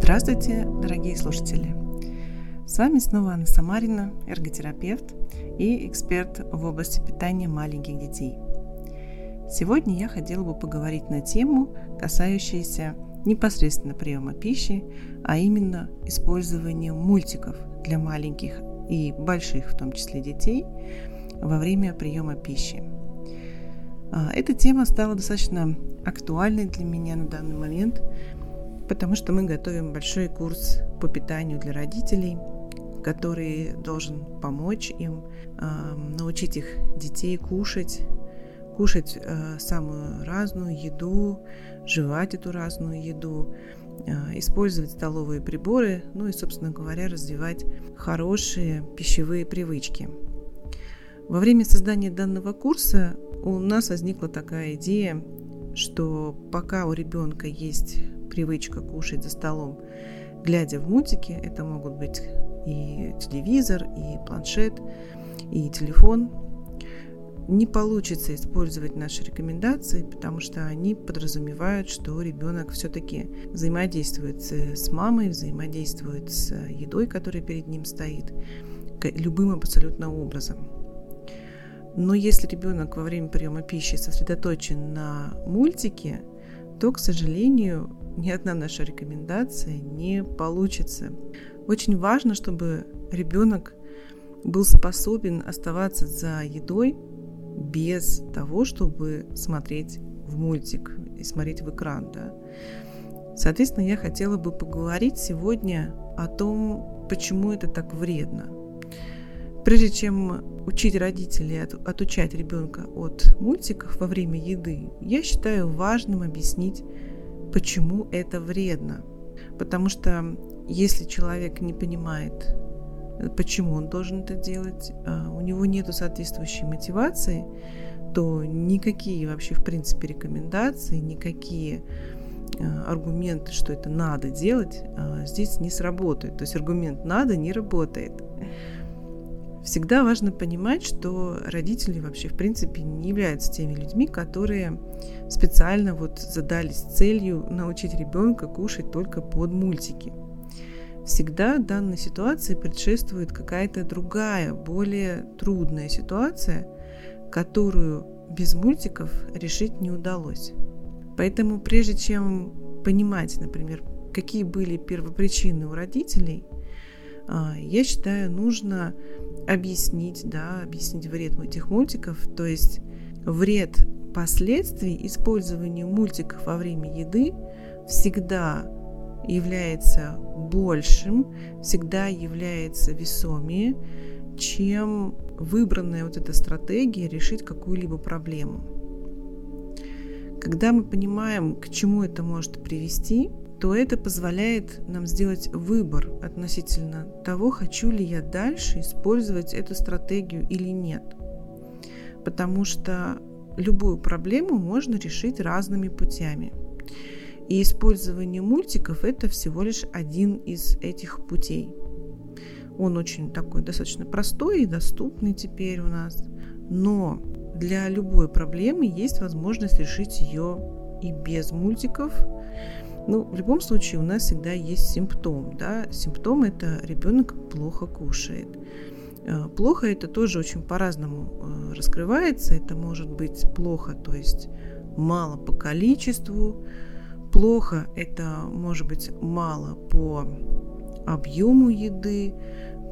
Здравствуйте, дорогие слушатели! С вами снова Анна Самарина, эрготерапевт и эксперт в области питания маленьких детей. Сегодня я хотела бы поговорить на тему, касающуюся непосредственно приема пищи, а именно использования мультиков для маленьких и больших, в том числе детей, во время приема пищи. А, эта тема стала достаточно актуальной для меня на данный момент, потому что мы готовим большой курс по питанию для родителей, который должен помочь им э, научить их детей кушать, кушать э, самую разную еду, жевать эту разную еду, э, использовать столовые приборы, ну и, собственно говоря, развивать хорошие пищевые привычки. Во время создания данного курса у нас возникла такая идея, что пока у ребенка есть привычка кушать за столом, глядя в мультики, это могут быть и телевизор, и планшет, и телефон, не получится использовать наши рекомендации, потому что они подразумевают, что ребенок все-таки взаимодействует с мамой, взаимодействует с едой, которая перед ним стоит, любым абсолютно образом. Но если ребенок во время приема пищи сосредоточен на мультике, то, к сожалению, ни одна наша рекомендация не получится. Очень важно, чтобы ребенок был способен оставаться за едой без того, чтобы смотреть в мультик и смотреть в экран. Да? Соответственно, я хотела бы поговорить сегодня о том, почему это так вредно. Прежде чем учить родителей от, отучать ребенка от мультиков во время еды, я считаю важным объяснить, почему это вредно. Потому что если человек не понимает, почему он должен это делать, а у него нет соответствующей мотивации, то никакие вообще, в принципе, рекомендации, никакие а, аргументы, что это надо делать, а, здесь не сработают. То есть аргумент «надо» не работает. Всегда важно понимать, что родители вообще, в принципе, не являются теми людьми, которые специально вот задались целью научить ребенка кушать только под мультики. Всегда данной ситуации предшествует какая-то другая, более трудная ситуация, которую без мультиков решить не удалось. Поэтому прежде чем понимать, например, какие были первопричины у родителей, а, я считаю, нужно объяснить, да, объяснить вред этих мультиков, то есть вред последствий использования мультиков во время еды всегда является большим, всегда является весомее, чем выбранная вот эта стратегия решить какую-либо проблему. Когда мы понимаем, к чему это может привести, то это позволяет нам сделать выбор относительно того, хочу ли я дальше использовать эту стратегию или нет. Потому что любую проблему можно решить разными путями. И использование мультиков – это всего лишь один из этих путей. Он очень такой достаточно простой и доступный теперь у нас. Но для любой проблемы есть возможность решить ее и без мультиков, ну, в любом случае у нас всегда есть симптом. Да? Симптом – это ребенок плохо кушает. Э, плохо это тоже очень по-разному э, раскрывается. Это может быть плохо, то есть мало по количеству. Плохо это может быть мало по объему еды.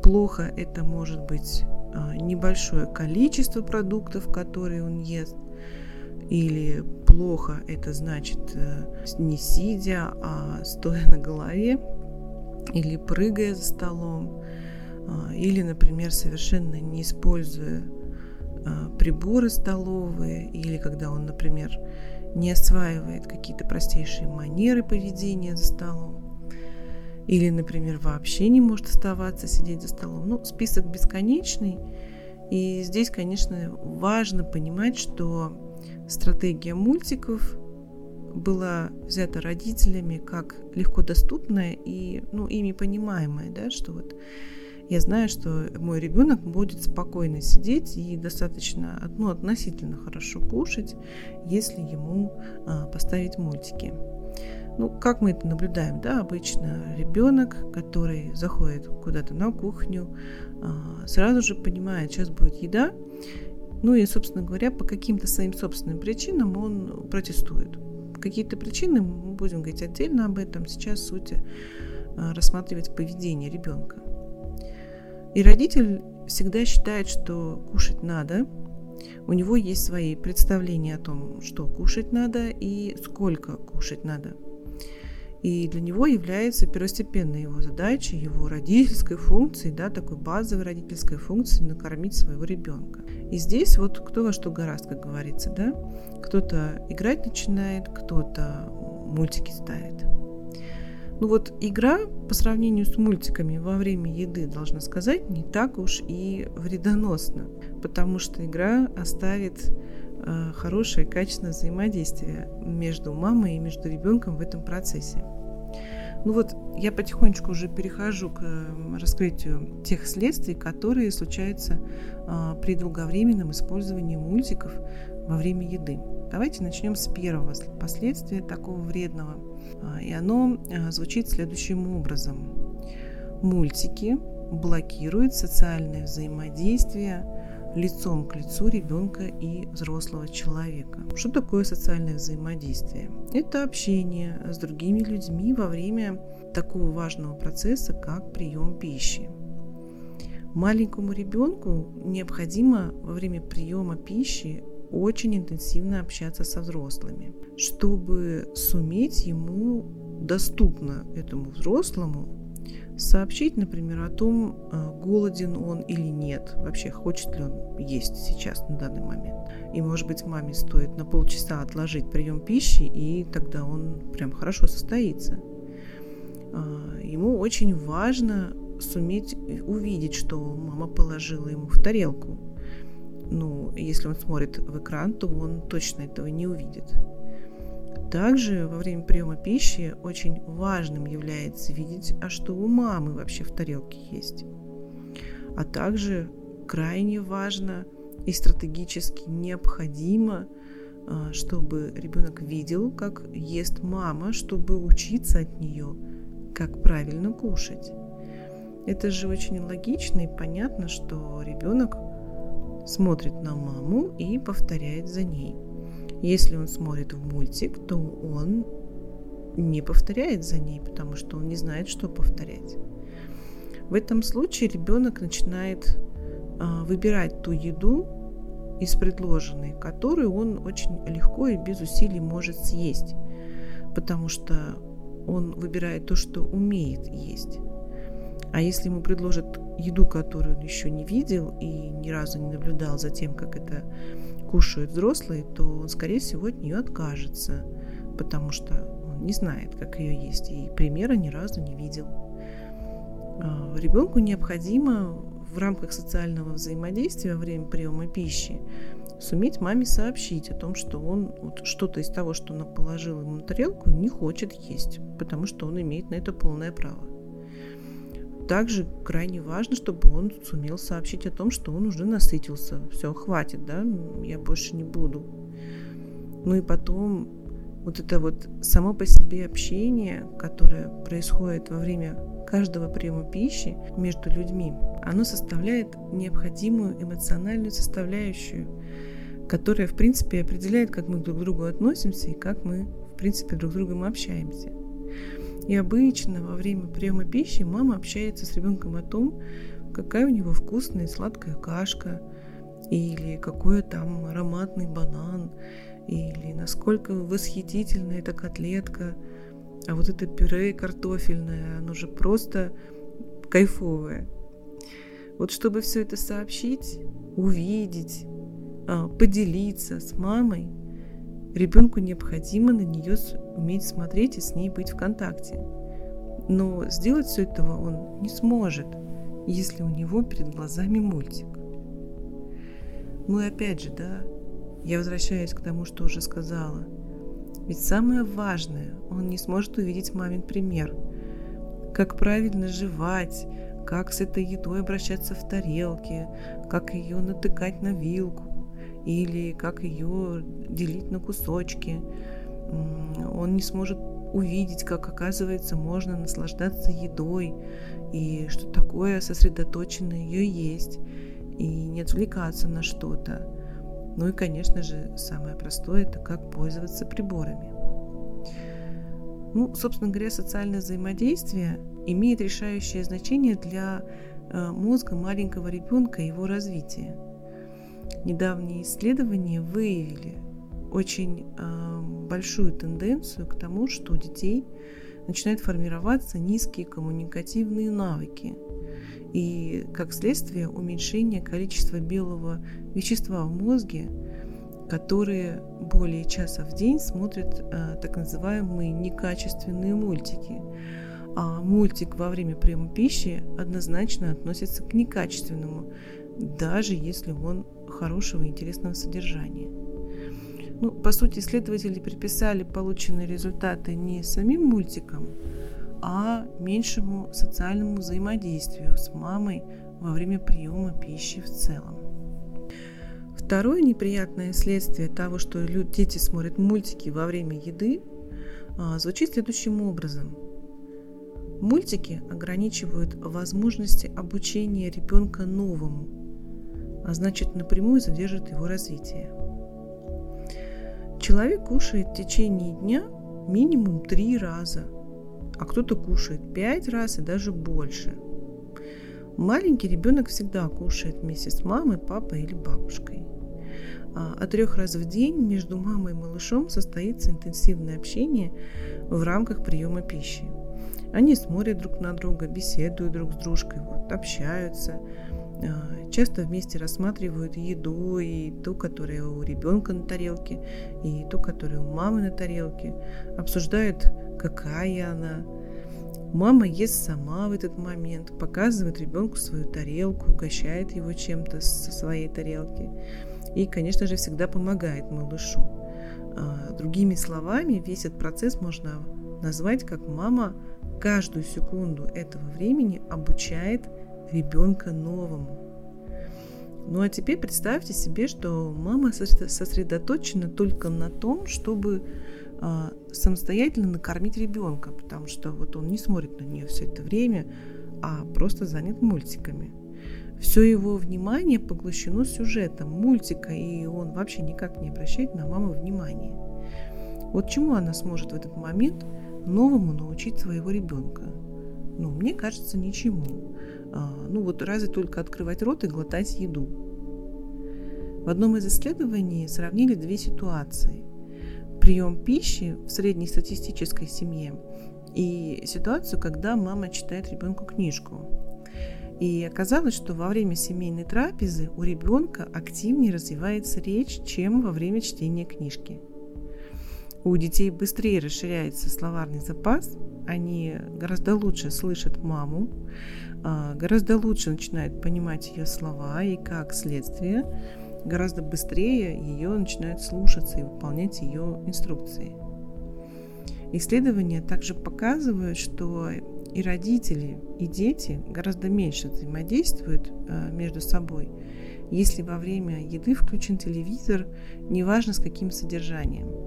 Плохо это может быть э, небольшое количество продуктов, которые он ест. Или плохо это значит э, не сидя, а стоя на голове или прыгая за столом, а, или, например, совершенно не используя а, приборы столовые, или когда он, например, не осваивает какие-то простейшие манеры поведения за столом, или, например, вообще не может оставаться сидеть за столом. Ну, список бесконечный, и здесь, конечно, важно понимать, что стратегия мультиков была взята родителями как легко доступная и ну, ими понимаемая, да, что вот я знаю, что мой ребенок будет спокойно сидеть и достаточно ну, относительно хорошо кушать, если ему а, поставить мультики. Ну, как мы это наблюдаем, да, обычно ребенок, который заходит куда-то на кухню, а, сразу же понимает, сейчас будет еда, ну и, собственно говоря, по каким-то своим собственным причинам он протестует. Какие-то причины, мы будем говорить отдельно об этом, сейчас суть а, рассматривать поведение ребенка. И родитель всегда считает, что кушать надо, у него есть свои представления о том, что кушать надо и сколько кушать надо. И для него является первостепенной его задачей, его родительской функцией, да, такой базовой родительской функцией накормить своего ребенка. И здесь вот кто во что гораст, как говорится, да. Кто-то играть начинает, кто-то мультики ставит. Ну вот игра по сравнению с мультиками во время еды, должна сказать, не так уж и вредоносна, потому что игра оставит э, хорошее, качественное взаимодействие между мамой и между ребенком в этом процессе. Ну вот я потихонечку уже перехожу к раскрытию тех следствий, которые случаются э, при долговременном использовании мультиков во время еды. Давайте начнем с первого последствия такого вредного – а, и оно а, звучит следующим образом. Мультики блокируют социальное взаимодействие лицом к лицу ребенка и взрослого человека. Что такое социальное взаимодействие? Это общение с другими людьми во время такого важного процесса, как прием пищи. Маленькому ребенку необходимо во время приема пищи очень интенсивно общаться со взрослыми, чтобы суметь ему доступно этому взрослому сообщить, например, о том, э, голоден он или нет, вообще хочет ли он есть сейчас на данный момент. И, может быть, маме стоит на полчаса отложить прием пищи, и тогда он прям хорошо состоится. А, ему очень важно суметь увидеть, что мама положила ему в тарелку, ну, если он смотрит в экран, то он точно этого не увидит. Также во время приема пищи очень важным является видеть, а что у мамы вообще в тарелке есть. А также крайне важно и стратегически необходимо, а, чтобы ребенок видел, как ест мама, чтобы учиться от нее, как правильно кушать. Это же очень логично и понятно, что ребенок смотрит на маму и повторяет за ней. Если он смотрит в мультик, то он не повторяет за ней, потому что он не знает, что повторять. В этом случае ребенок начинает а, выбирать ту еду из предложенной, которую он очень легко и без усилий может съесть, потому что он выбирает то, что умеет есть. А если ему предложат еду, которую он еще не видел и ни разу не наблюдал за тем, как это кушают взрослые, то он, скорее всего, от нее откажется, потому что он не знает, как ее есть, и примера ни разу не видел. А, ребенку необходимо в рамках социального взаимодействия во время приема пищи суметь маме сообщить о том, что он вот что-то из того, что она положила ему на тарелку, не хочет есть, потому что он имеет на это полное право. Также крайне важно, чтобы он сумел сообщить о том, что он уже насытился. Все, хватит, да, я больше не буду. Ну и потом вот это вот само по себе общение, которое происходит во время каждого приема пищи между людьми, оно составляет необходимую эмоциональную составляющую, которая, в принципе, определяет, как мы друг к другу относимся и как мы, в принципе, друг с другом общаемся. И обычно во время приема пищи мама общается с ребенком о том, какая у него вкусная и сладкая кашка, или какой там ароматный банан, или насколько восхитительная эта котлетка, а вот это пюре картофельное, оно же просто кайфовое. Вот чтобы все это сообщить, увидеть, а, поделиться с мамой – Ребенку необходимо на нее уметь смотреть и с ней быть в контакте. Но сделать все этого он не сможет, если у него перед глазами мультик. Ну и опять же, да, я возвращаюсь к тому, что уже сказала. Ведь самое важное, он не сможет увидеть мамин пример. Как правильно жевать, как с этой едой обращаться в тарелке, как ее натыкать на вилку, или как ее делить на кусочки. Он не сможет увидеть, как оказывается можно наслаждаться едой, и что такое сосредоточенно ее есть, и не отвлекаться на что-то. Ну и, конечно же, самое простое – это как пользоваться приборами. Ну, собственно говоря, социальное взаимодействие имеет решающее значение для э, мозга маленького ребенка и его развития. Недавние исследования выявили очень э, большую тенденцию к тому, что у детей начинают формироваться низкие коммуникативные навыки и, как следствие, уменьшение количества белого вещества в мозге, которые более часа в день смотрят э, так называемые некачественные мультики. А мультик во время приема пищи однозначно относится к некачественному, даже если он хорошего и интересного содержания. Ну, по сути, исследователи приписали полученные результаты не самим мультикам, а меньшему социальному взаимодействию с мамой во время приема пищи в целом. Второе неприятное следствие того, что дети смотрят мультики во время еды, а, звучит следующим образом. Мультики ограничивают возможности обучения ребенка новому, а значит напрямую задержат его развитие. Человек кушает в течение дня минимум три раза, а кто-то кушает пять раз и даже больше. Маленький ребенок всегда кушает вместе с мамой, папой или бабушкой. А трех раз в день между мамой и малышом состоится интенсивное общение в рамках приема пищи. Они смотрят друг на друга, беседуют друг с дружкой, вот, общаются, часто вместе рассматривают еду, и ту, которая у ребенка на тарелке, и ту, которая у мамы на тарелке, обсуждают, какая она. Мама ест сама в этот момент, показывает ребенку свою тарелку, угощает его чем-то со своей тарелки. И, конечно же, всегда помогает малышу. А, другими словами, весь этот процесс можно назвать как мама каждую секунду этого времени обучает ребенка новому. Ну а теперь представьте себе, что мама сосредоточена только на том, чтобы а, самостоятельно накормить ребенка, потому что вот он не смотрит на нее все это время, а просто занят мультиками. Все его внимание поглощено сюжетом мультика, и он вообще никак не обращает на маму внимания. Вот чему она сможет в этот момент новому научить своего ребенка? Ну, мне кажется, ничему. А, ну вот разве только открывать рот и глотать еду. В одном из исследований сравнили две ситуации. Прием пищи в среднестатистической семье и ситуацию, когда мама читает ребенку книжку. И оказалось, что во время семейной трапезы у ребенка активнее развивается речь, чем во время чтения книжки. У детей быстрее расширяется словарный запас, они гораздо лучше слышат маму, а, гораздо лучше начинают понимать ее слова и как следствие гораздо быстрее ее начинают слушаться и выполнять ее инструкции. Исследования также показывают, что и родители, и дети гораздо меньше взаимодействуют а, между собой, если во время еды включен телевизор, неважно с каким содержанием.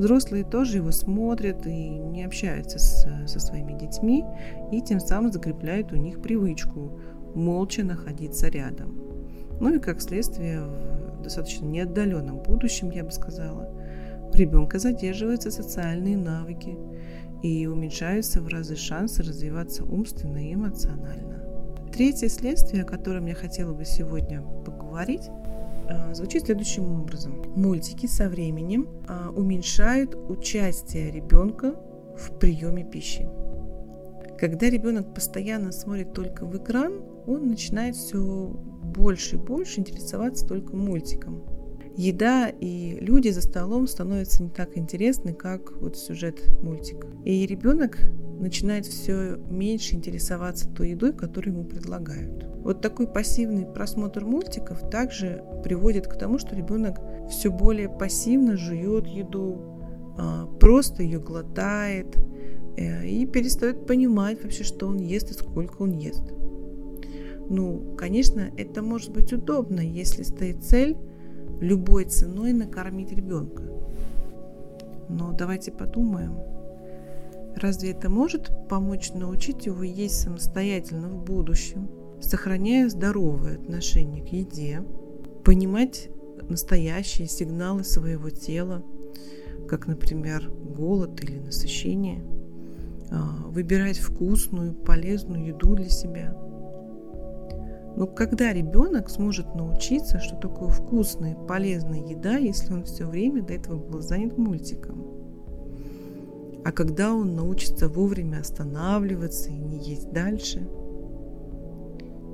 Взрослые тоже его смотрят и не общаются с, со своими детьми, и тем самым закрепляют у них привычку молча находиться рядом. Ну и как следствие, в достаточно неотдаленном будущем, я бы сказала, у ребенка задерживаются социальные навыки и уменьшаются в разы шансы развиваться умственно и эмоционально. Третье следствие, о котором я хотела бы сегодня поговорить, звучит следующим образом. Мультики со временем а, уменьшают участие ребенка в приеме пищи. Когда ребенок постоянно смотрит только в экран, он начинает все больше и больше интересоваться только мультиком. Еда и люди за столом становятся не так интересны, как вот сюжет мультика. И ребенок начинает все меньше интересоваться той едой, которую ему предлагают. Вот такой пассивный просмотр мультиков также приводит к тому, что ребенок все более пассивно жует еду, а, просто ее глотает э, и перестает понимать вообще, что он ест и сколько он ест. Ну, конечно, это может быть удобно, если стоит цель любой ценой накормить ребенка. Но давайте подумаем, Разве это может помочь научить его есть самостоятельно в будущем, сохраняя здоровое отношение к еде, понимать настоящие сигналы своего тела, как, например, голод или насыщение, а, выбирать вкусную, полезную еду для себя. Но когда ребенок сможет научиться, что такое вкусная, полезная еда, если он все время до этого был занят мультиком? А когда он научится вовремя останавливаться и не есть дальше?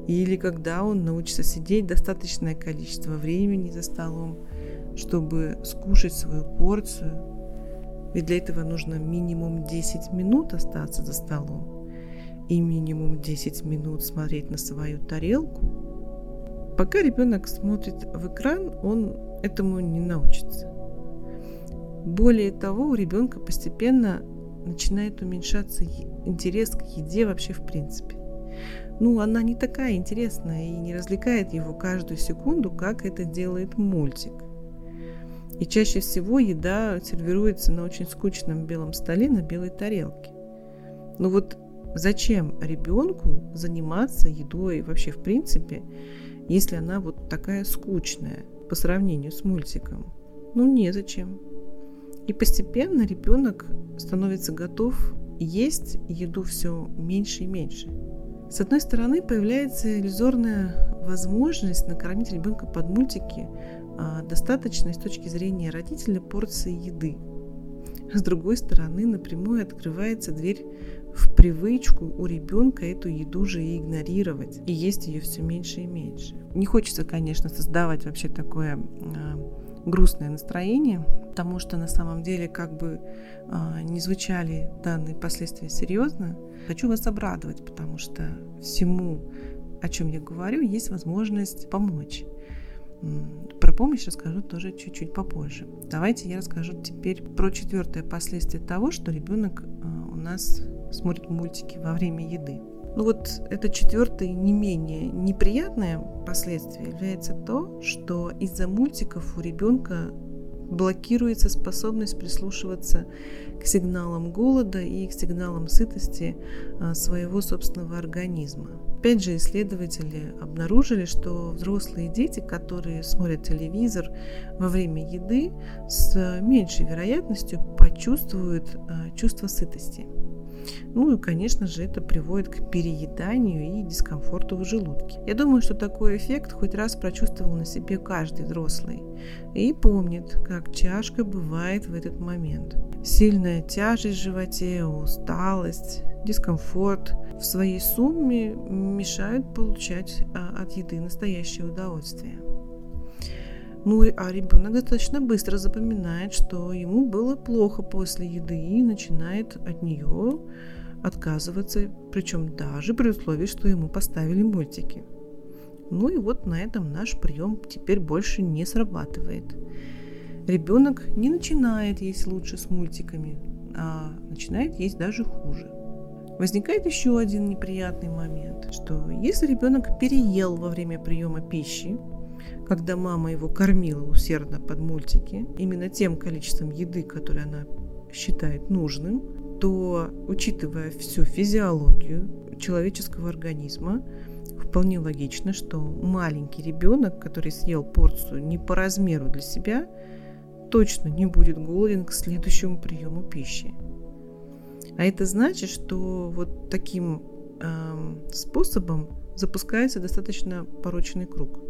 Или когда он научится сидеть достаточное количество времени за столом, чтобы скушать свою порцию, ведь для этого нужно минимум 10 минут остаться за столом и минимум 10 минут смотреть на свою тарелку. Пока ребенок смотрит в экран, он этому не научится. Более того, у ребенка постепенно начинает уменьшаться интерес к еде вообще в принципе. Ну, она не такая интересная и не развлекает его каждую секунду, как это делает мультик. И чаще всего еда сервируется на очень скучном белом столе на белой тарелке. Ну вот зачем ребенку заниматься едой вообще в принципе, если она вот такая скучная по сравнению с мультиком? Ну, незачем. И постепенно ребенок становится готов есть еду все меньше и меньше. С одной стороны, появляется иллюзорная возможность накормить ребенка под мультики а, достаточной с точки зрения родителя порции еды. С другой стороны, напрямую открывается дверь в привычку у ребенка эту еду же и игнорировать, и есть ее все меньше и меньше. Не хочется, конечно, создавать вообще такое а, грустное настроение, потому что на самом деле, как бы а, не звучали данные последствия серьезно, хочу вас обрадовать, потому что всему, о чем я говорю, есть возможность помочь. Про помощь расскажу тоже чуть-чуть попозже. Давайте я расскажу теперь про четвертое последствие того, что ребенок а, у нас смотрит мультики во время еды. Ну вот это четвертое не менее неприятное последствие является то, что из-за мультиков у ребенка блокируется способность прислушиваться к сигналам голода и к сигналам сытости а, своего собственного организма. Опять же, исследователи обнаружили, что взрослые дети, которые смотрят телевизор во время еды, с меньшей вероятностью почувствуют а, чувство сытости. Ну и, конечно же, это приводит к перееданию и дискомфорту в желудке. Я думаю, что такой эффект хоть раз прочувствовал на себе каждый взрослый и помнит, как тяжко бывает в этот момент. Сильная тяжесть в животе, усталость, дискомфорт в своей сумме мешают получать а, от еды настоящее удовольствие. Ну, а ребенок достаточно быстро запоминает, что ему было плохо после еды и начинает от нее отказываться, причем даже при условии, что ему поставили мультики. Ну и вот на этом наш прием теперь больше не срабатывает. Ребенок не начинает есть лучше с мультиками, а начинает есть даже хуже. Возникает еще один неприятный момент, что если ребенок переел во время приема пищи, когда мама его кормила усердно под мультики, именно тем количеством еды, которое она считает нужным, то, учитывая всю физиологию человеческого организма, вполне логично, что маленький ребенок, который съел порцию не по размеру для себя, точно не будет голоден к следующему приему пищи. А это значит, что вот таким э, способом запускается достаточно порочный круг.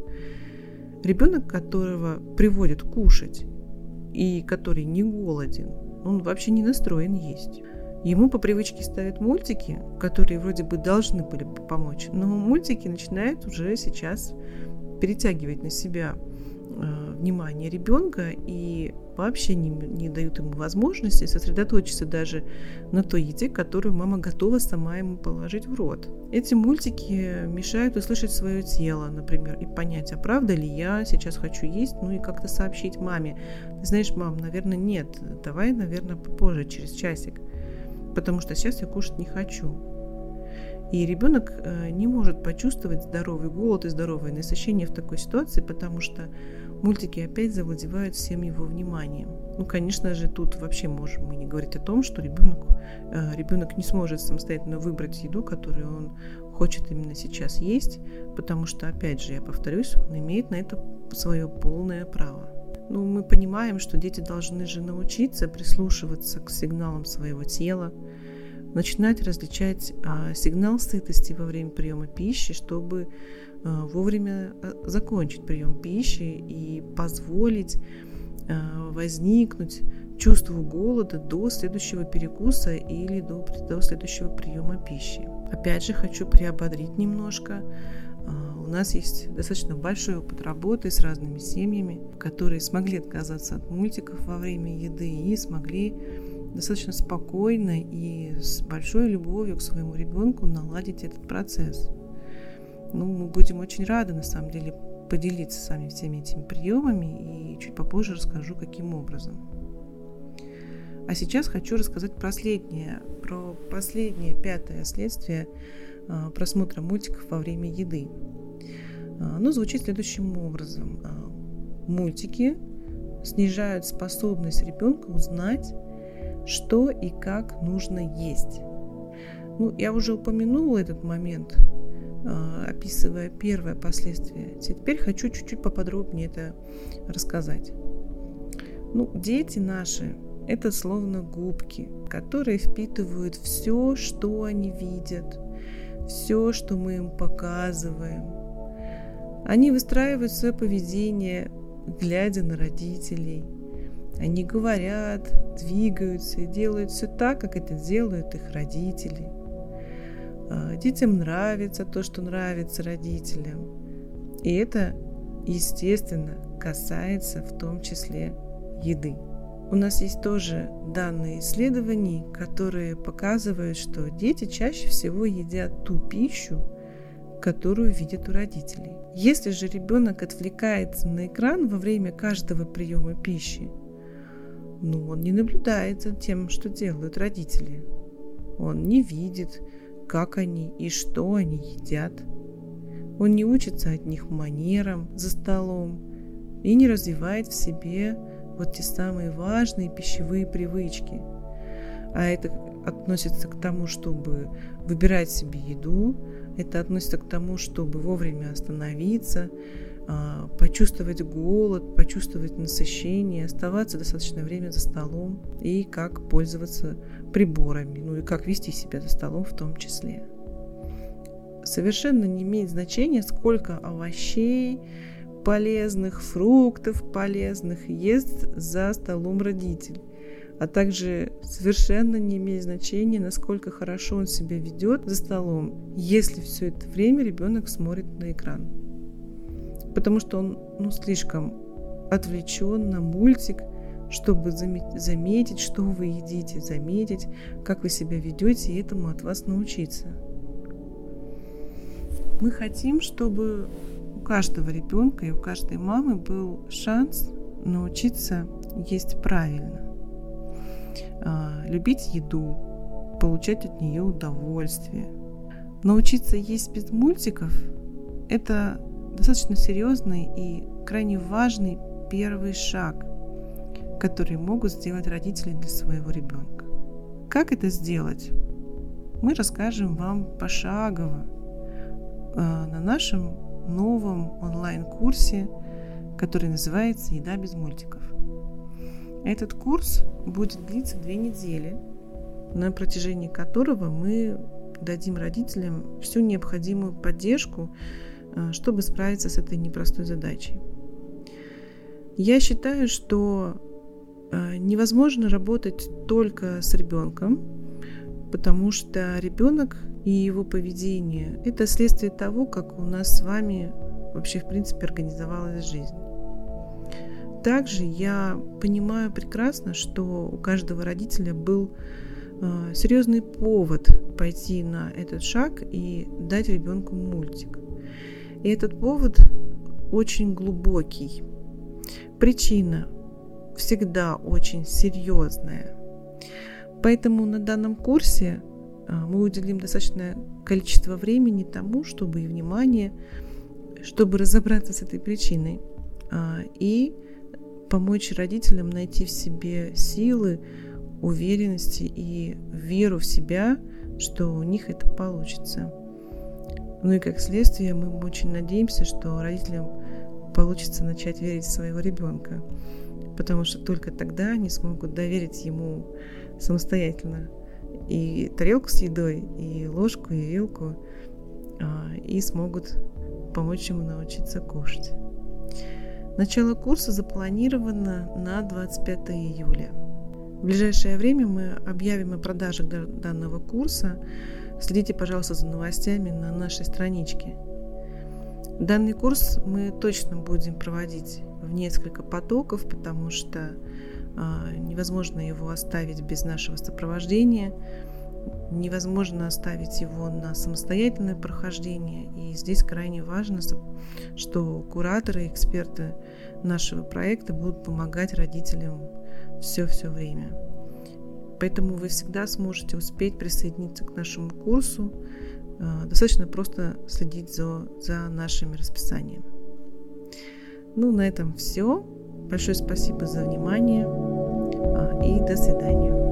Ребенок, которого приводят кушать и который не голоден, он вообще не настроен есть. Ему по привычке ставят мультики, которые вроде бы должны были бы помочь, но мультики начинают уже сейчас перетягивать на себя э, внимание ребенка и вообще не, не дают ему возможности сосредоточиться даже на той еде, которую мама готова сама ему положить в рот. Эти мультики мешают услышать свое тело, например, и понять, а правда ли я сейчас хочу есть, ну и как-то сообщить маме. Ты знаешь, мам, наверное, нет, давай, наверное, попозже, через часик, потому что сейчас я кушать не хочу. И ребенок э, не может почувствовать здоровый голод и здоровое насыщение в такой ситуации, потому что мультики опять завладевают всем его вниманием. Ну, конечно же, тут вообще можем мы не говорить о том, что ребенок, э, ребенок не сможет самостоятельно выбрать еду, которую он хочет именно сейчас есть, потому что, опять же, я повторюсь, он имеет на это свое полное право. Ну, мы понимаем, что дети должны же научиться прислушиваться к сигналам своего тела, начинать различать а, сигнал сытости во время приема пищи, чтобы вовремя а, закончить прием пищи и позволить а, возникнуть чувству голода до следующего перекуса или до, до следующего приема пищи. Опять же, хочу приободрить немножко. У нас есть достаточно большой опыт работы с разными семьями, которые смогли отказаться от мультиков во время еды и смогли достаточно спокойно и с большой любовью к своему ребенку наладить этот процесс. Ну, мы будем очень рады, на самом деле, поделиться с вами всеми этими приемами и чуть попозже расскажу, каким образом. А сейчас хочу рассказать последнее, про последнее пятое следствие а, просмотра мультиков во время еды. А, оно звучит следующим образом. А, мультики снижают способность ребенка узнать, что и как нужно есть. Ну, я уже упомянула этот момент, описывая первое последствие. Теперь хочу чуть-чуть поподробнее это рассказать. Ну, дети наши это словно губки, которые впитывают все, что они видят, все, что мы им показываем. Они выстраивают свое поведение, глядя на родителей. Они говорят, двигаются и делают все так, как это делают их родители. А, детям нравится то, что нравится родителям. И это, естественно, касается в том числе еды. У нас есть тоже данные исследований, которые показывают, что дети чаще всего едят ту пищу, которую видят у родителей. Если же ребенок отвлекается на экран во время каждого приема пищи, ну, он не наблюдает за тем, что делают родители. Он не видит, как они и что они едят. Он не учится от них манерам за столом и не развивает в себе вот те самые важные пищевые привычки. А это относится к тому, чтобы выбирать себе еду, это относится к тому, чтобы вовремя остановиться, почувствовать голод, почувствовать насыщение, оставаться достаточное время за столом и как пользоваться приборами, ну и как вести себя за столом в том числе. Совершенно не имеет значения, сколько овощей, полезных, фруктов полезных ест за столом родитель. А также совершенно не имеет значения, насколько хорошо он себя ведет за столом, если все это время ребенок смотрит на экран. Потому что он ну, слишком отвлечен на мультик, чтобы заметить, что вы едите, заметить, как вы себя ведете, и этому от вас научиться. Мы хотим, чтобы каждого ребенка и у каждой мамы был шанс научиться есть правильно, а, любить еду, получать от нее удовольствие. Научиться есть без мультиков – это достаточно серьезный и крайне важный первый шаг, который могут сделать родители для своего ребенка. Как это сделать? Мы расскажем вам пошагово а, на нашем новом онлайн-курсе, который называется «Еда без мультиков». Этот курс будет длиться две недели, на протяжении которого мы дадим родителям всю необходимую поддержку, э, чтобы справиться с этой непростой задачей. Я считаю, что э, невозможно работать только с ребенком, потому что ребенок и его поведение – это следствие того, как у нас с вами вообще, в принципе, организовалась жизнь. Также я понимаю прекрасно, что у каждого родителя был э, серьезный повод пойти на этот шаг и дать ребенку мультик. И этот повод очень глубокий. Причина всегда очень серьезная. Поэтому на данном курсе а, мы уделим достаточное количество времени тому, чтобы и внимание, чтобы разобраться с этой причиной. а, и помочь родителям найти в себе силы, уверенности и веру в себя, что у них это получится. Ну и как следствие мы очень надеемся, что родителям получится начать верить в своего ребенка, потому что только тогда они смогут доверить ему самостоятельно и тарелку с едой, и ложку, и вилку, а, и смогут помочь ему научиться кушать. Начало курса запланировано на 25 июля. В ближайшее время мы объявим о продажах данного курса. Следите, пожалуйста, за новостями на нашей страничке. Данный курс мы точно будем проводить в несколько потоков, потому что э, невозможно его оставить без нашего сопровождения невозможно оставить его на самостоятельное прохождение. И здесь крайне важно, что кураторы, эксперты нашего проекта будут помогать родителям все-все время. Поэтому вы всегда сможете успеть присоединиться к нашему курсу. А, достаточно просто следить за, за нашими расписаниями. Ну, на этом все. Большое спасибо за внимание а, и до свидания.